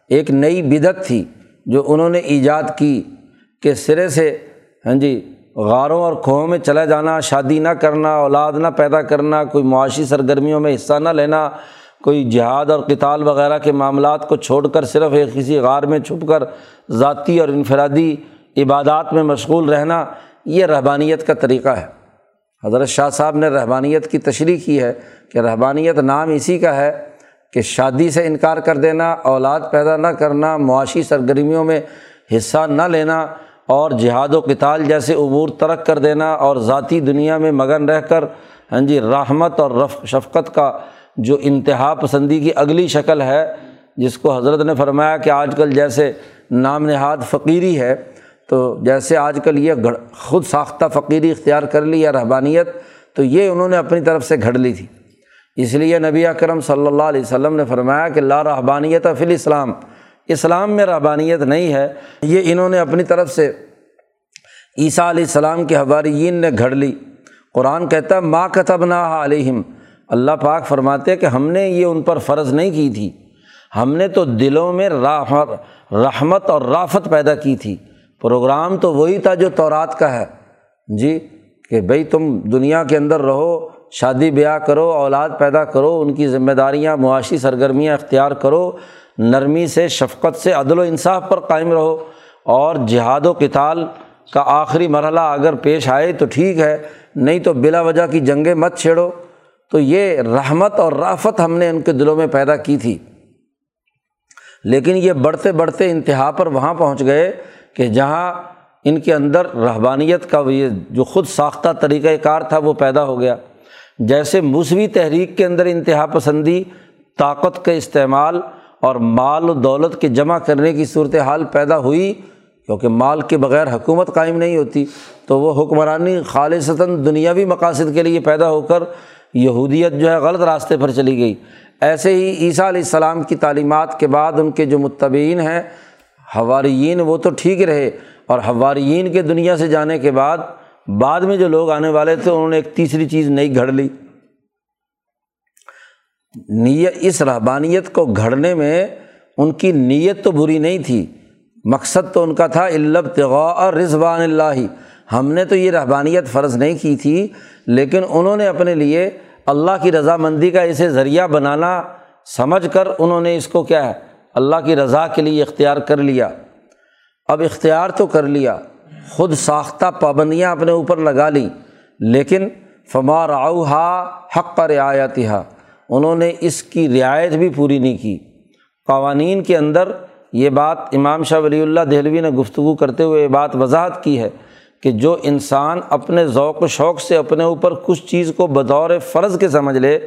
ایک نئی بدت تھی جو انہوں نے ایجاد کی کہ سرے سے ہاں جی غاروں اور کھوہوں میں چلا جانا، شادی نہ کرنا، اولاد نہ پیدا کرنا، کوئی معاشی سرگرمیوں میں حصہ نہ لینا، کوئی جہاد اور کتال وغیرہ کے معاملات کو چھوڑ کر صرف ایک کسی غار میں چھپ کر ذاتی اور انفرادی عبادات میں مشغول رہنا یہ رحبانیت کا طریقہ ہے۔ حضرت شاہ صاحب نے رحبانیت کی تشریح کی ہے کہ رحبانیت نام اسی کا ہے کہ شادی سے انکار کر دینا، اولاد پیدا نہ کرنا، معاشی سرگرمیوں میں حصہ نہ لینا اور جہاد و کتال جیسے امور ترک کر دینا اور ذاتی دنیا میں مگن رہ کر ہاں جی رحمت اور رف، شفقت کا جو انتہا پسندی کی اگلی شکل ہے، جس کو حضرت نے فرمایا کہ آج کل جیسے نام نہاد فقیری ہے، تو جیسے آج کل یہ خود ساختہ فقیری اختیار کر لی یا رحبانیت تو یہ انہوں نے اپنی طرف سے گھڑ لی تھی۔ اس لیے نبی اکرم صلی اللہ علیہ وسلم نے فرمایا کہ لا رحبانیت فی الاسلام اسلام میں رحبانیت نہیں ہے، یہ انہوں نے اپنی طرف سے عیسیٰ علیہ السلام کے حواریین نے گھڑ لی۔ قرآن کہتا ہے ماں کتب نا علیہم اللہ پاک فرماتے کہ ہم نے یہ ان پر فرض نہیں کی تھی۔ ہم نے تو دلوں میں رحمت اور رافت پیدا کی تھی۔ پروگرام تو وہی تھا جو تورات کا ہے۔ جی کہ بھائی تم دنیا کے اندر رہو، شادی بیاہ کرو، اولاد پیدا کرو، ان کی ذمہ داریاں، معاشی سرگرمیاں اختیار کرو۔ نرمی سے، شفقت سے، عدل و انصاف پر قائم رہو اور جہاد و کتال کا آخری مرحلہ اگر پیش آئے تو ٹھیک ہے، نہیں تو بلا وجہ کی جنگیں مت چھیڑو۔ تو یہ رحمت اور رافت ہم نے ان کے دلوں میں پیدا کی تھی۔ لیکن یہ بڑھتے بڑھتے انتہا پر وہاں پہنچ گئے کہ جہاں ان کے اندر رحبانیت کا یہ جو خود ساختہ طریقۂ کار تھا وہ پیدا ہو گیا۔ جیسے موسوی تحریک کے اندر انتہا پسندی، طاقت کے استعمال اور مال و دولت کے جمع کرنے کی صورت حال پیدا ہوئی، کیونکہ مال کے بغیر حکومت قائم نہیں ہوتی، تو وہ حکمرانی خالصتاً دنیاوی مقاصد کے لیے پیدا ہو کر یہودیت جو ہے غلط راستے پر چلی گئی۔ ایسے ہی عیسیٰ علیہ السلام کی تعلیمات کے بعد ان کے جو متبین ہیں، حواریین، وہ تو ٹھیک رہے۔ اور حوارین کے دنیا سے جانے کے بعد بعد میں جو لوگ آنے والے تھے، انہوں نے ایک تیسری چیز نئی گھڑ لی۔ نیت، اس رحبانیت کو گھڑنے میں ان کی نیت تو بری نہیں تھی۔ مقصد تو ان کا تھا البتغاء اور رضوان اللہ۔ ہم نے تو یہ رحبانیت فرض نہیں کی تھی، لیکن انہوں نے اپنے لیے اللہ کی رضامندی کا اسے ذریعہ بنانا سمجھ کر انہوں نے اس کو کیا ہے، اللہ کی رضا کے لیے اختیار کر لیا۔ اب اختیار تو کر لیا، خود ساختہ پابندیاں اپنے اوپر لگا لیں، لیکن فمار آؤہا حق پر رعایتی انہوں نے اس کی رعایت بھی پوری نہیں کی۔ قوانین کے اندر یہ بات امام شاہ ولی اللہ دہلوی نے گفتگو کرتے ہوئے یہ بات وضاحت کی ہے کہ جو انسان اپنے ذوق و شوق سے اپنے اوپر کچھ چیز کو بطور فرض کے سمجھ لے،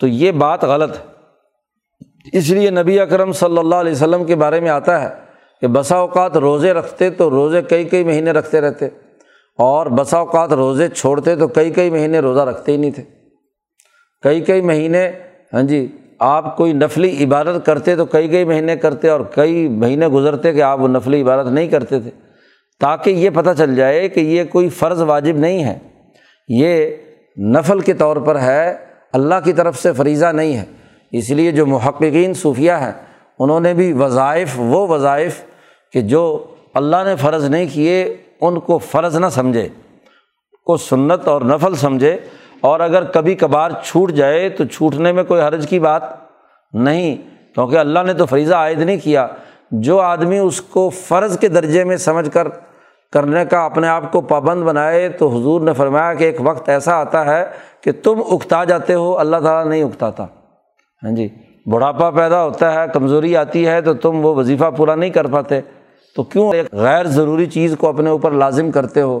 تو یہ بات غلط ہے۔ اس لیے نبی اکرم صلی اللہ علیہ وسلم کے بارے میں آتا ہے کہ بسا اوقات روزے رکھتے تو روزے کئی کئی مہینے رکھتے رہتے، اور بسا اوقات روزے چھوڑتے تو کئی کئی مہینے روزہ رکھتے ہی نہیں تھے۔ کئی کئی مہینے ہاں جی آپ کوئی نفلی عبادت کرتے تو کئی کئی مہینے کرتے اور کئی مہینے گزرتے کہ آپ وہ نفلی عبادت نہیں کرتے تھے۔ تاکہ یہ پتہ چل جائے کہ یہ کوئی فرض واجب نہیں ہے۔ یہ نفل کے طور پر ہے، اللہ کی طرف سے فریضہ نہیں ہے۔ اس لیے جو محققین صوفیہ ہیں، انہوں نے بھی وظائف، وہ وظائف کہ جو اللہ نے فرض نہیں کیے، ان کو فرض نہ سمجھے، کو سنت اور نفل سمجھے۔ اور اگر کبھی کبھار چھوٹ جائے تو چھوٹنے میں کوئی حرج کی بات نہیں، کیونکہ اللہ نے تو فریضہ عائد نہیں کیا۔ جو آدمی اس کو فرض کے درجے میں سمجھ کر کرنے کا اپنے آپ کو پابند بنائے تو حضور نے فرمایا کہ ایک وقت ایسا آتا ہے کہ تم اکتا جاتے ہو، اللہ تعالیٰ نہیں اکتاتا۔ ہاں جی بڑھاپا پیدا ہوتا ہے، کمزوری آتی ہے تو تم وہ وظیفہ پورا نہیں کر پاتے۔ تو کیوں ایک غیر ضروری چیز کو اپنے اوپر لازم کرتے ہو؟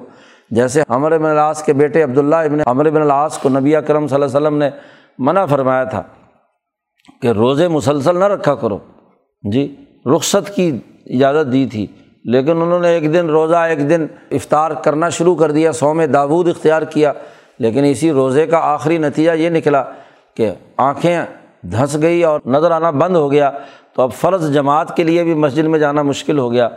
جیسے عمر ابن العاص کے بیٹے عبداللہ ابن عمر ابن العاص کو نبی کرم صلی اللہ علیہ وسلم نے منع فرمایا تھا کہ روزے مسلسل نہ رکھا کرو۔ جی رخصت کی اجازت دی تھی، لیکن انہوں نے ایک دن روزہ، ایک دن افطار کرنا شروع کر دیا سو میں داود اختیار کیا، لیکن اسی روزے کا آخری نتیجہ یہ نکلا کہ آنکھیں دھنس گئی اور نظر آنا بند ہو گیا۔ تو اب فرض جماعت کے لیے بھی مسجد میں جانا مشکل ہو گیا۔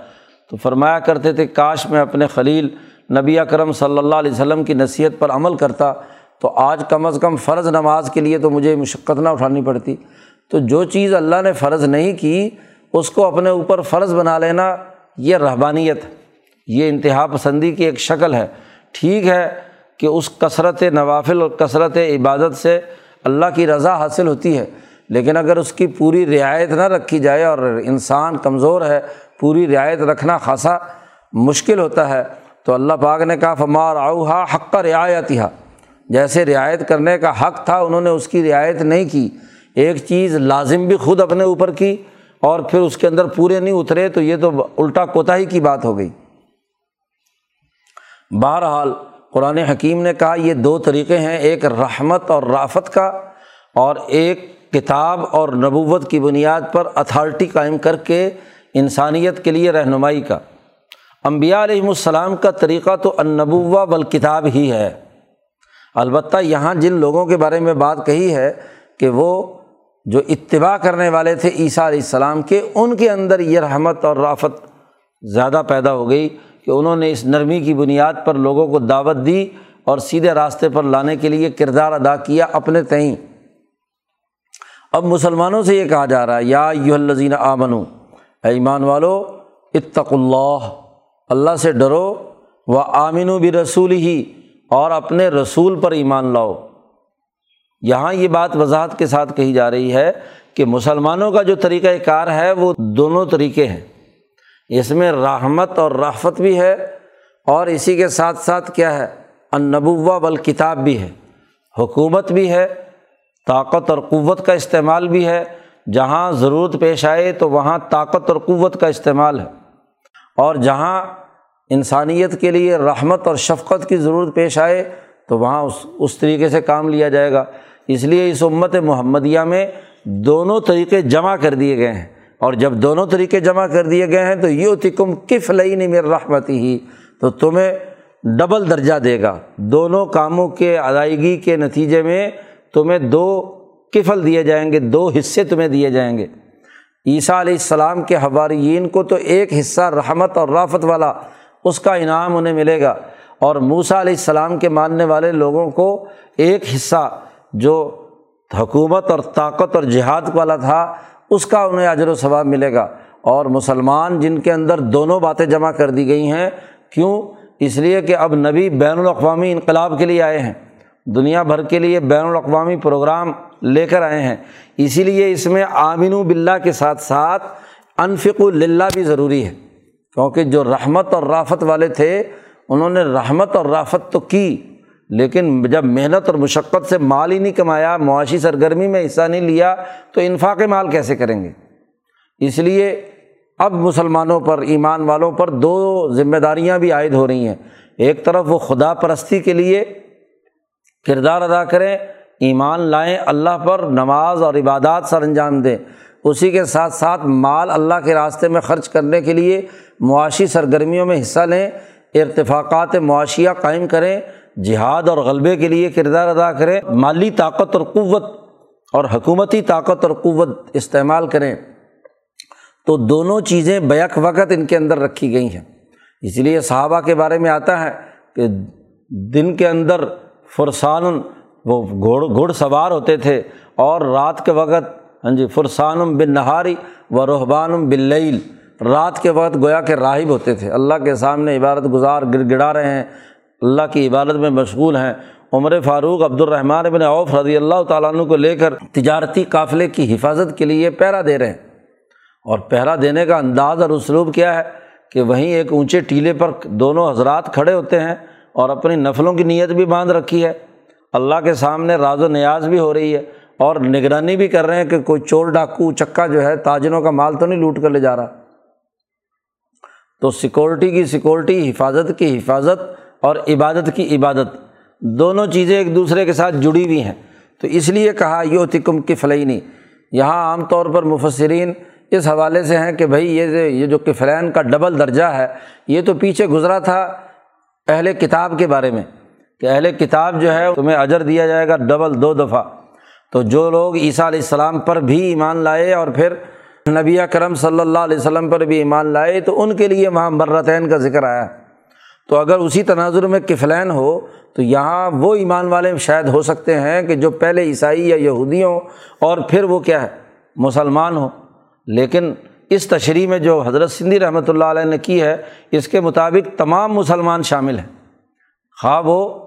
تو فرمایا کرتے تھے، کاش میں اپنے خلیل نبی اکرم صلی اللہ علیہ وسلم کی نصیحت پر عمل کرتا تو آج کم از کم فرض نماز کے لیے تو مجھے مشقت نہ اٹھانی پڑتی۔ تو جو چیز اللہ نے فرض نہیں کی، اس کو اپنے اوپر فرض بنا لینا یہ رحبانیت یہ انتہا پسندی کی ایک شکل ہے۔ ٹھیک ہے کہ اس کثرت نوافل اور کثرت عبادت سے اللہ کی رضا حاصل ہوتی ہے، لیکن اگر اس کی پوری رعایت نہ رکھی جائے اور انسان کمزور ہے، پوری رعایت رکھنا خاصا مشکل ہوتا ہے۔ تو اللہ پاک نے کہا فمار آؤ حق کا رعایت ہا جیسے رعایت کرنے کا حق تھا، انہوں نے اس کی رعایت نہیں کی۔ ایک چیز لازم بھی خود اپنے اوپر کی اور پھر اس کے اندر پورے نہیں اترے، تو یہ تو الٹا کوتاہی کی بات ہو گئی۔ بہرحال، قرآن حکیم نے کہا، یہ دو طریقے ہیں، ایک رحمت اور رافت کا اور ایک کتاب اور نبوت کی بنیاد پر اتھارٹی قائم کر کے انسانیت کے لیے رہنمائی کا۔ امبیا علیہم السلام کا طریقہ تو انبوا بالکتاب ہی ہے۔ البتہ یہاں جن لوگوں کے بارے میں بات کہی ہے کہ وہ جو اتباع کرنے والے تھے عیسیٰ علیہ السلام کے، ان کے اندر یہ رحمت اور رافت زیادہ پیدا ہو گئی کہ انہوں نے اس نرمی کی بنیاد پر لوگوں کو دعوت دی اور سیدھے راستے پر لانے کے لیے کردار ادا کیا اپنے تئیں۔ اب مسلمانوں سے یہ کہا جا رہا ہے، یا یو الزین آمن اے ایمان والو اتق اللہ۔ اللہ سے ڈرو و آمین و بھی رسول ہی اور اپنے رسول پر ایمان لاؤ۔ یہاں یہ بات وضاحت کے ساتھ کہی جا رہی ہے کہ مسلمانوں کا جو طریقۂ کار ہے، وہ دونوں طریقے ہیں۔ اس میں رحمت اور رافت بھی ہے، اور اسی کے ساتھ ساتھ کیا ہے انبوا بالکتاب بھی ہے۔ حکومت بھی ہے، طاقت اور قوت کا استعمال بھی ہے۔ جہاں ضرورت پیش آئے تو وہاں طاقت اور قوت کا استعمال ہے۔ اور جہاں انسانیت کے لیے رحمت اور شفقت کی ضرورت پیش آئے، تو وہاں اس اس طریقے سے کام لیا جائے گا۔ اس لیے اس امت محمدیہ میں دونوں طریقے جمع کر دیے گئے ہیں۔ اور جب دونوں طریقے جمع کر دیے گئے ہیں، تو یہ تکم کف لئی نہیں میرا رحمتی ہی تو تمہیں ڈبل درجہ دے گا۔ دونوں کاموں کے ادائیگی کے نتیجے میں تمہیں دو کفل دیے جائیں گے، دو حصے تمہیں دیے جائیں گے۔ عیسیٰ علیہ السلام کے حواریین کو تو ایک حصہ رحمت اور رافت والا اس کا انعام انہیں ملے گا۔ اور موسا علیہ السلام کے ماننے والے لوگوں کو ایک حصہ جو حکومت اور طاقت اور جہاد والا تھا، اس کا انہیں اجر و ثواب ملے گا۔ اور مسلمان جن کے اندر دونوں باتیں جمع کر دی گئی ہیں، کیوں؟ اس لیے کہ اب نبی بین الاقوامی انقلاب کے لیے آئے ہیں۔ دنیا بھر کے لیے بین الاقوامی پروگرام لے کر آئے ہیں۔ اسی لیے اس میں آمین و بلّہ کے ساتھ ساتھ انفق اللہ بھی ضروری ہے۔ کیونکہ جو رحمت اور رافت والے تھے، انہوں نے رحمت اور رافت تو کی، لیکن جب محنت اور مشقت سے مال ہی نہیں کمایا، معاشی سرگرمی میں حصہ نہیں لیا، تو انفاق مال کیسے کریں گے؟ اس لیے اب مسلمانوں پر، ایمان والوں پر دو ذمہ داریاں بھی عائد ہو رہی ہیں۔ ایک طرف وہ خدا پرستی کے لیے کردار ادا کریں ایمان لائیں، اللہ پر نماز اور عبادات سر انجام دیں۔ اسی کے ساتھ ساتھ مال اللہ کے راستے میں خرچ کرنے کے لیے معاشی سرگرمیوں میں حصہ لیں۔ ارتفاقات معاشیہ قائم کریں۔ جہاد اور غلبے کے لیے کردار ادا کریں۔ مالی طاقت اور قوت اور حکومتی طاقت اور قوت استعمال کریں۔ تو دونوں چیزیں بیک وقت ان کے اندر رکھی گئی ہیں۔ اس لیے صحابہ کے بارے میں آتا ہے کہ دن کے اندر فرسان وہ گھوڑ گھڑ سوار ہوتے تھے اور رات کے وقت ہاں جی فرسان بن نہاری و رحبان بلعیل رات کے وقت گویا کے راہب ہوتے تھے۔ اللہ کے سامنے عبادت گزار گڑ گڑا رہے ہیں، اللہ کی عبادت میں مشغول ہیں۔ عمر فاروق عبد الرحمٰن بن اوف رضی اللہ تعالیٰ عنہ کو لے کر تجارتی قافلے کی حفاظت کے لیے پیرا دے رہے ہیں۔ اور پہرا دینے کا انداز اور اسلوب کیا ہے کہ وہیں ایک اونچے ٹیلے پر دونوں حضرات کھڑے ہوتے ہیں اور اپنی نفلوں کی نیت بھی باندھ رکھی ہے۔ اللہ کے سامنے راز و نیاز بھی ہو رہی ہے اور نگرانی بھی کر رہے ہیں کہ کوئی چور ڈاکو چکا جو ہے تاجروں کا مال تو نہیں لوٹ کر لے جا رہا۔ تو سیکورٹی کی سیکورٹی، حفاظت کی حفاظت اور عبادت کی عبادت، دونوں چیزیں ایک دوسرے کے ساتھ جڑی ہوئی ہیں۔ تو اس لیے کہا یو تکم کی فلینی یہاں عام طور پر مفسرین اس حوالے سے ہیں کہ بھائی یہ یہ جو کفلین کا ڈبل درجہ ہے، یہ تو پیچھے گزرا تھا اہل کتاب کے بارے میں۔ کہ اہل کتاب جو ہے تمہیں اجر دیا جائے گا ڈبل دو دفعہ۔ تو جو لوگ عیسیٰ علیہ السلام پر بھی ایمان لائے اور پھر نبی کرم صلی اللہ علیہ وسلم پر بھی ایمان لائے، تو ان کے لیے وہاں برتین کا ذکر آیا۔ تو اگر اسی تناظر میں کفلین ہو، تو یہاں وہ ایمان والے شاید ہو سکتے ہیں کہ جو پہلے عیسائی یا یہودی ہوں اور پھر وہ کیا ہے، مسلمان ہوں۔ لیکن اس تشریح میں جو حضرت سندھی رحمۃ اللہ علیہ نے کی ہے، اس کے مطابق تمام مسلمان شامل ہیں۔ خواہ وہ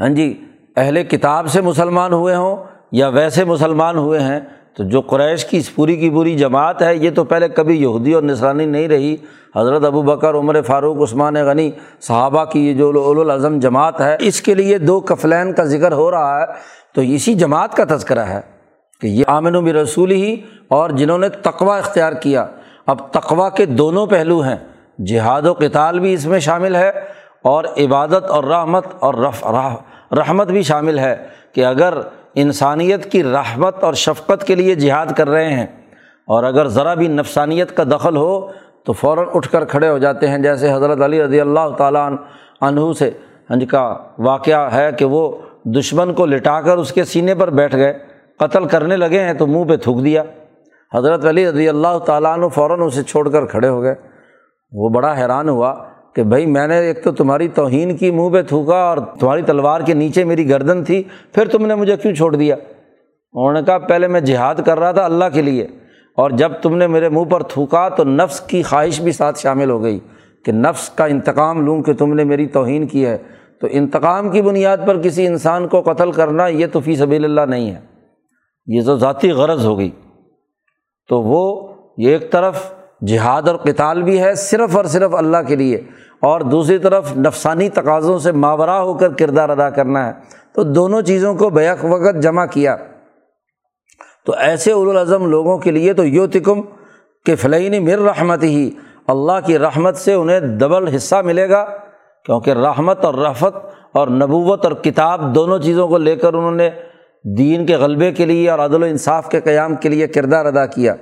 ہاں جی اہل کتاب سے مسلمان ہوئے ہوں یا ویسے مسلمان ہوئے ہیں، تو جو قریش کی اس پوری کی پوری جماعت ہے، یہ تو پہلے کبھی یہودی اور نسرانی نہیں رہی۔ حضرت ابو بکر، عمر فاروق، عثمان غنی، صحابہ کی یہ جو الاظم جماعت ہے، اس کے لیے دو کفلین کا ذکر ہو رہا ہے۔ تو اسی جماعت کا تذکرہ ہے کہ یہ آمن و بھی رسول ہی اور جنہوں نے تقوا اختیار کیا۔ اب تقوا کے دونوں پہلو ہیں۔ جہاد و کتال بھی اس میں شامل ہے۔ اور عبادت اور رحمت اور رف رحمت بھی شامل ہے کہ اگر انسانیت کی رحمت اور شفقت کے لیے جہاد کر رہے ہیں اور اگر ذرا بھی نفسانیت کا دخل ہو تو فوراً اٹھ کر کھڑے ہو جاتے ہیں جیسے حضرت علی رضی اللہ تعالیٰ عنہ سے۔ ہنج کا واقعہ ہے کہ وہ دشمن کو لٹا کر اس کے سینے پر بیٹھ گئے، قتل کرنے لگے ہیں تو منہ پہ تھوک دیا۔ حضرت علی رضی اللہ تعالیٰ عنہ فوراً اسے چھوڑ کر کھڑے ہو گئے۔ وہ بڑا حیران ہوا کہ بھائی میں نے ایک تو تمہاری توہین کی، منہ پہ تھوکا اور تمہاری تلوار کے نیچے میری گردن تھی، پھر تم نے مجھے کیوں چھوڑ دیا؟ انہوں نے کہا، پہلے میں جہاد کر رہا تھا اللہ کے لیے، اور جب تم نے میرے منہ پر تھوکا تو نفس کی خواہش بھی ساتھ شامل ہو گئی کہ نفس کا انتقام لوں کہ تم نے میری توہین کی ہے۔ تو انتقام کی بنیاد پر کسی انسان کو قتل کرنا یہ تو فی سبیل اللہ نہیں ہے۔ یہ تو ذاتی غرض ہو گئی۔ تو وہ یہ ایک طرف جہاد اور کتال بھی ہے صرف اور صرف اللہ کے لیے اور دوسری طرف نفسانی تقاضوں سے ماورا ہو کر کردار ادا کرنا ہے۔ تو دونوں چیزوں کو بیک وقت جمع کیا۔ تو ایسے الاظم لوگوں کے لیے تو یو تکم کہ فلعین مر رحمت ہی اللہ کی رحمت سے انہیں ڈبل حصہ ملے گا، کیونکہ رحمت اور رفت اور نبوت اور کتاب دونوں چیزوں کو لے کر انہوں نے دین کے غلبے کے لیے اور عدل و انصاف کے قیام کے لیے کردار ادا کیا۔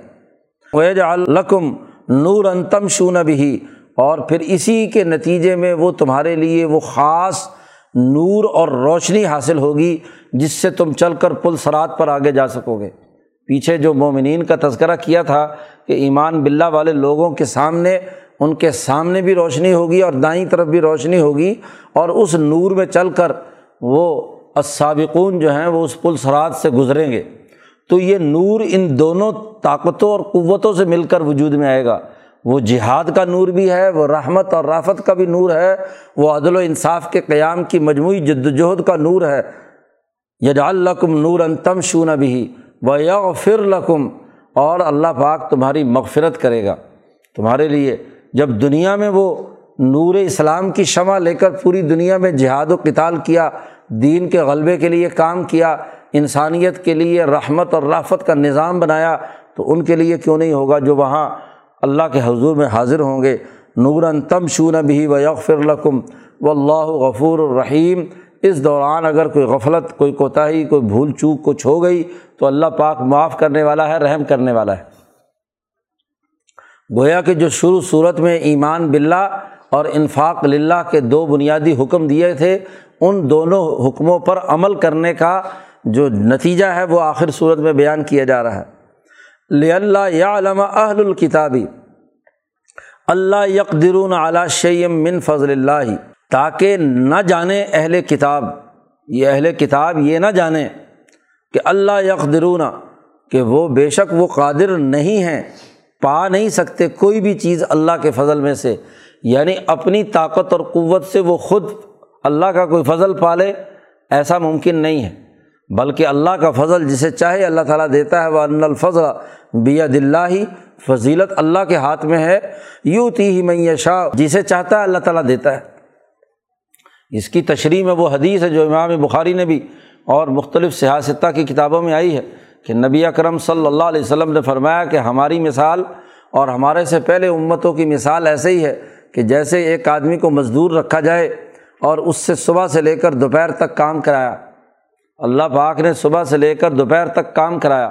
ویج الکم نور انتم شون بھی اور پھر اسی کے نتیجے میں وہ تمہارے لیے وہ خاص نور اور روشنی حاصل ہوگی، جس سے تم چل کر پل سرات پر آگے جا سکو گے۔ پیچھے جو مومنین کا تذکرہ کیا تھا کہ ایمان بلّہ والے لوگوں کے سامنے، ان کے سامنے بھی روشنی ہوگی اور دائیں طرف بھی روشنی ہوگی، اور اس نور میں چل کر وہ اسابقون جو ہیں وہ اس پل سرات سے گزریں گے۔ تو یہ نور ان دونوں طاقتوں اور قوتوں سے مل کر وجود میں آئے گا۔ وہ جہاد کا نور بھی ہے، وہ رحمت اور رافت کا بھی نور ہے، وہ عدل و انصاف کے قیام کی مجموعی جد وجہد کا نور ہے۔ یجا القم نور ان تم شون بھی و یغ فر لقم اور اللہ پاک تمہاری مغفرت کرے گا۔ تمہارے لیے جب دنیا میں وہ نور اسلام کی شمع لے کر پوری دنیا میں جہاد و کتال کیا، دین کے غلبے کے لیے کام کیا انسانیت کے لیے رحمت اور رافت کا نظام بنایا تو ان کے لیے کیوں نہیں ہوگا جو وہاں اللہ کے حضور میں حاضر ہوں گے؟ نوراً تم شون بھی و یغفر القم و اللہ غفور الرحیم۔ اس دوران اگر کوئی غفلت، کوئی کوتاہی، کوئی بھول چوک کچھ ہو گئی تو اللہ پاک معاف کرنے والا ہے، رحم کرنے والا ہے۔ گویا کہ جو شروع صورت میں ایمان بلّہ اور انفاق للہ کے دو بنیادی حکم دیے تھے، ان دونوں حکموں پر عمل کرنے کا جو نتیجہ ہے وہ آخر صورت میں بیان کیا جا رہا ہے۔ اللہ یا علامہ اہل الکتابی اللہ یکدرون اعلیٰ شیم من فضل اللہ، تاکہ نہ جانے اہل کتاب۔ یہ اہل کتاب یہ نہ جانے کہ اللہ یکدرون کہ وہ بے شک وہ قادر نہیں ہیں، پا نہیں سکتے کوئی بھی چیز اللہ کے فضل میں سے۔ یعنی اپنی طاقت اور قوت سے وہ خود اللہ کا کوئی فضل پالے، ایسا ممکن نہیں ہے۔ بلکہ اللہ کا فضل جسے چاہے اللہ تعالیٰ دیتا ہے وہ ان الفضل بیا دلہ ہی فضیلت اللہ کے ہاتھ میں ہے۔ یوں تی ہی میں شاہ جسے چاہتا ہے اللہ تعالیٰ دیتا ہے۔ اس کی تشریح میں وہ حدیث ہے جو امام بخاری نے بھی اور مختلف سیاستہ کی کتابوں میں آئی ہے کہ نبی اکرم صلی اللہ علیہ وسلم نے فرمایا کہ ہماری مثال اور ہمارے سے پہلے امتوں کی مثال ایسے ہی ہے کہ جیسے ایک آدمی کو مزدور رکھا جائے اور اس سے صبح سے لے کر دوپہر تک کام کرایا۔ اللہ پاک نے صبح سے لے کر دوپہر تک کام کرایا۔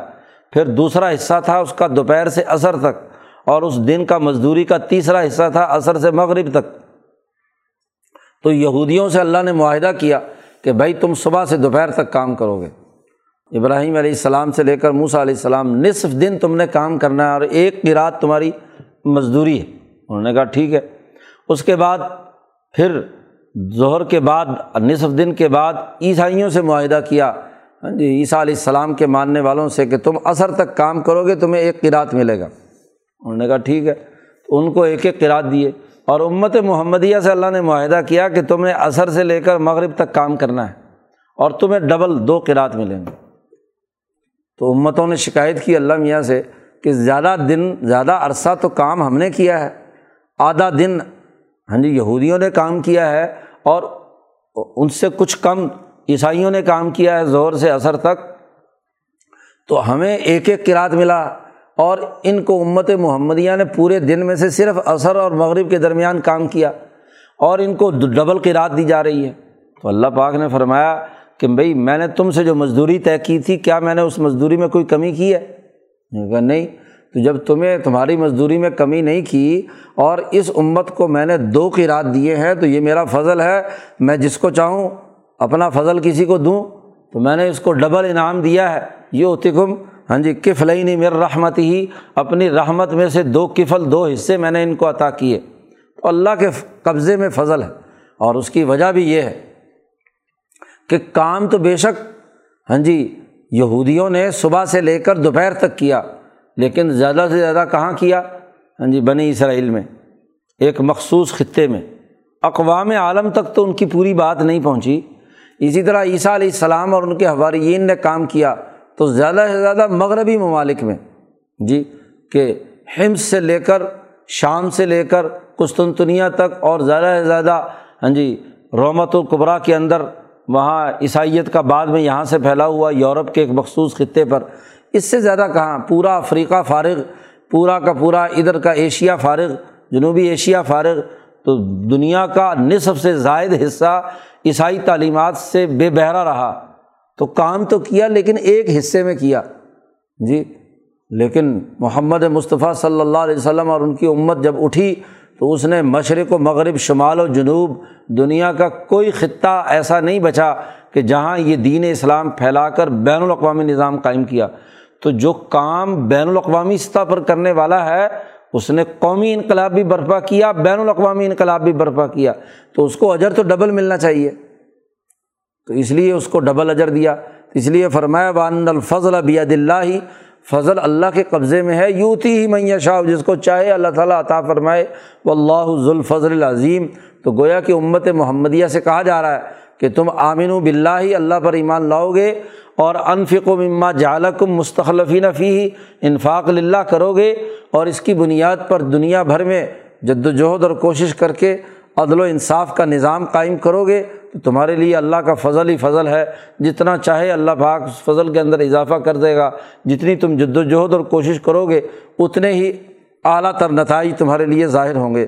پھر دوسرا حصہ تھا اس کا دوپہر سے عصر تک، اور اس دن کا مزدوری کا تیسرا حصہ تھا عصر سے مغرب تک۔ تو یہودیوں سے اللہ نے معاہدہ کیا کہ بھائی تم صبح سے دوپہر تک کام کرو گے۔ ابراہیم علیہ السلام سے لے کر موسا علیہ السلام نصف دن تم نے کام کرنا ہے اور ایک کی رات تمہاری مزدوری ہے۔ انہوں نے کہا ٹھیک ہے۔ اس کے بعد پھر ظہر کے بعد، نصف دن کے بعد عیسائیوں سے معاہدہ کیا۔ ہاں جی عیسیٰ علیہ السلام کے ماننے والوں سے کہ تم اثر تک کام کرو گے، تمہیں ایک قرات ملے گا۔ انہوں نے کہا، ٹھیک ہے۔ تو ان کو ایک ایک قرات دیے۔ اور امت محمدیہ سے اللہ نے معاہدہ کیا کہ تم نے اثر سے لے کر مغرب تک کام کرنا ہے اور تمہیں ڈبل دو قرات ملیں گے۔ تو امتوں نے شکایت کی اللہ میاں سے کہ زیادہ دن، زیادہ عرصہ تو کام ہم نے کیا ہے۔ آدھا دن ہاں جی یہودیوں نے کام کیا ہے اور ان سے کچھ کم عیسائیوں نے کام کیا ہے زور سے اثر تک، تو ہمیں ایک ایک کراط ملا اور ان کو امت محمدیہ نے پورے دن میں سے صرف اثر اور مغرب کے درمیان کام کیا اور ان کو ڈبل قرات دی جا رہی ہے۔ تو اللہ پاک نے فرمایا کہ بھائی میں نے تم سے جو مزدوری طے کی تھی، کیا میں نے اس مزدوری میں کوئی کمی کی ہے؟ کہا، نہیں تو جب تمہیں تمہاری مزدوری میں کمی نہیں کی اور اس امت کو میں نے دو کی رات دیے ہیں تو یہ میرا فضل ہے، میں جس کو چاہوں اپنا فضل کسی کو دوں۔ تو میں نے اس کو ڈبل انعام دیا ہے۔ یہ اتکم ہاں جی کفل ہی نہیں میرا رحمت ہی اپنی رحمت میں سے دو کفل، دو حصے میں نے ان کو عطا کیے۔ تو اللہ کے قبضے میں فضل ہے۔ اور اس کی وجہ بھی یہ ہے کہ کام تو بے شک ہاں جی یہودیوں نے صبح سے لے کر دوپہر تک کیا۔ لیکن زیادہ سے زیادہ کہاں کیا؟ ہاں جی بنی اسرائیل میں، ایک مخصوص خطے میں۔ اقوام عالم تک تو ان کی پوری بات نہیں پہنچی۔ اسی طرح عیسیٰ علیہ السلام اور ان کے حواریین نے کام کیا تو زیادہ سے زیادہ مغربی ممالک میں۔ جی کہ ہمس سے لے کر شام سے لے کر قسطنطنیہ تک اور زیادہ سے زیادہ ہاں جی رومت القبرا کے اندر وہاں عیسائیت کا بعد میں یہاں سے پھیلا ہوا، یورپ کے ایک مخصوص خطے پر۔ اس سے زیادہ کہاں؟ پورا افریقہ فارغ، پورا کا پورا ادھر کا ایشیا فارغ، جنوبی ایشیا فارغ، تو دنیا کا نصف سے زائد حصہ عیسائی تعلیمات سے بے بہرا رہا۔ تو کام تو کیا لیکن ایک حصے میں کیا۔ جی لیکن محمد مصطفیٰ صلی اللہ علیہ وسلم اور ان کی امت جب اٹھی تو اس نے مشرق و مغرب، شمال و جنوب، دنیا کا کوئی خطہ ایسا نہیں بچا کہ جہاں یہ دین اسلام پھیلا کر بین الاقوامی نظام قائم کیا۔ تو جو کام بین الاقوامی سطح پر کرنے والا ہے، اس نے قومی انقلاب بھی برپا کیا، بین الاقوامی انقلاب بھی برپا کیا۔ تو اس کو اجر تو ڈبل ملنا چاہیے۔ تو اس لیے اس کو ڈبل اجر دیا۔ اس لیے فرمایا بان الفضل ابید اللہ ہی فضل اللہ کے قبضے میں ہے۔ یوتی ہی میاں شاہ جس کو چاہے اللہ تعالیٰ عطا فرمائے۔ وہ اللہ ذوالفضل العظیم تو گویا کہ امت محمدیہ سے کہا جا رہا ہے کہ تم آمین و بلّہ اللہ پر ایمان لاؤ گے اور انفق و مما جالکم مستخلفین فی انفاق اللہ کرو گے اور اس کی بنیاد پر دنیا بھر میں جد وجہد اور کوشش کر کے عدل و انصاف کا نظام قائم کرو گے تو تمہارے لیے اللہ کا فضل ہی فضل ہے۔ جتنا چاہے اللہ پاک اس فضل کے اندر اضافہ کر دے گا۔ جتنی تم جد وجہد اور کوشش کرو گے اتنے ہی اعلیٰ تر نتائج تمہارے لیے ظاہر ہوں گے۔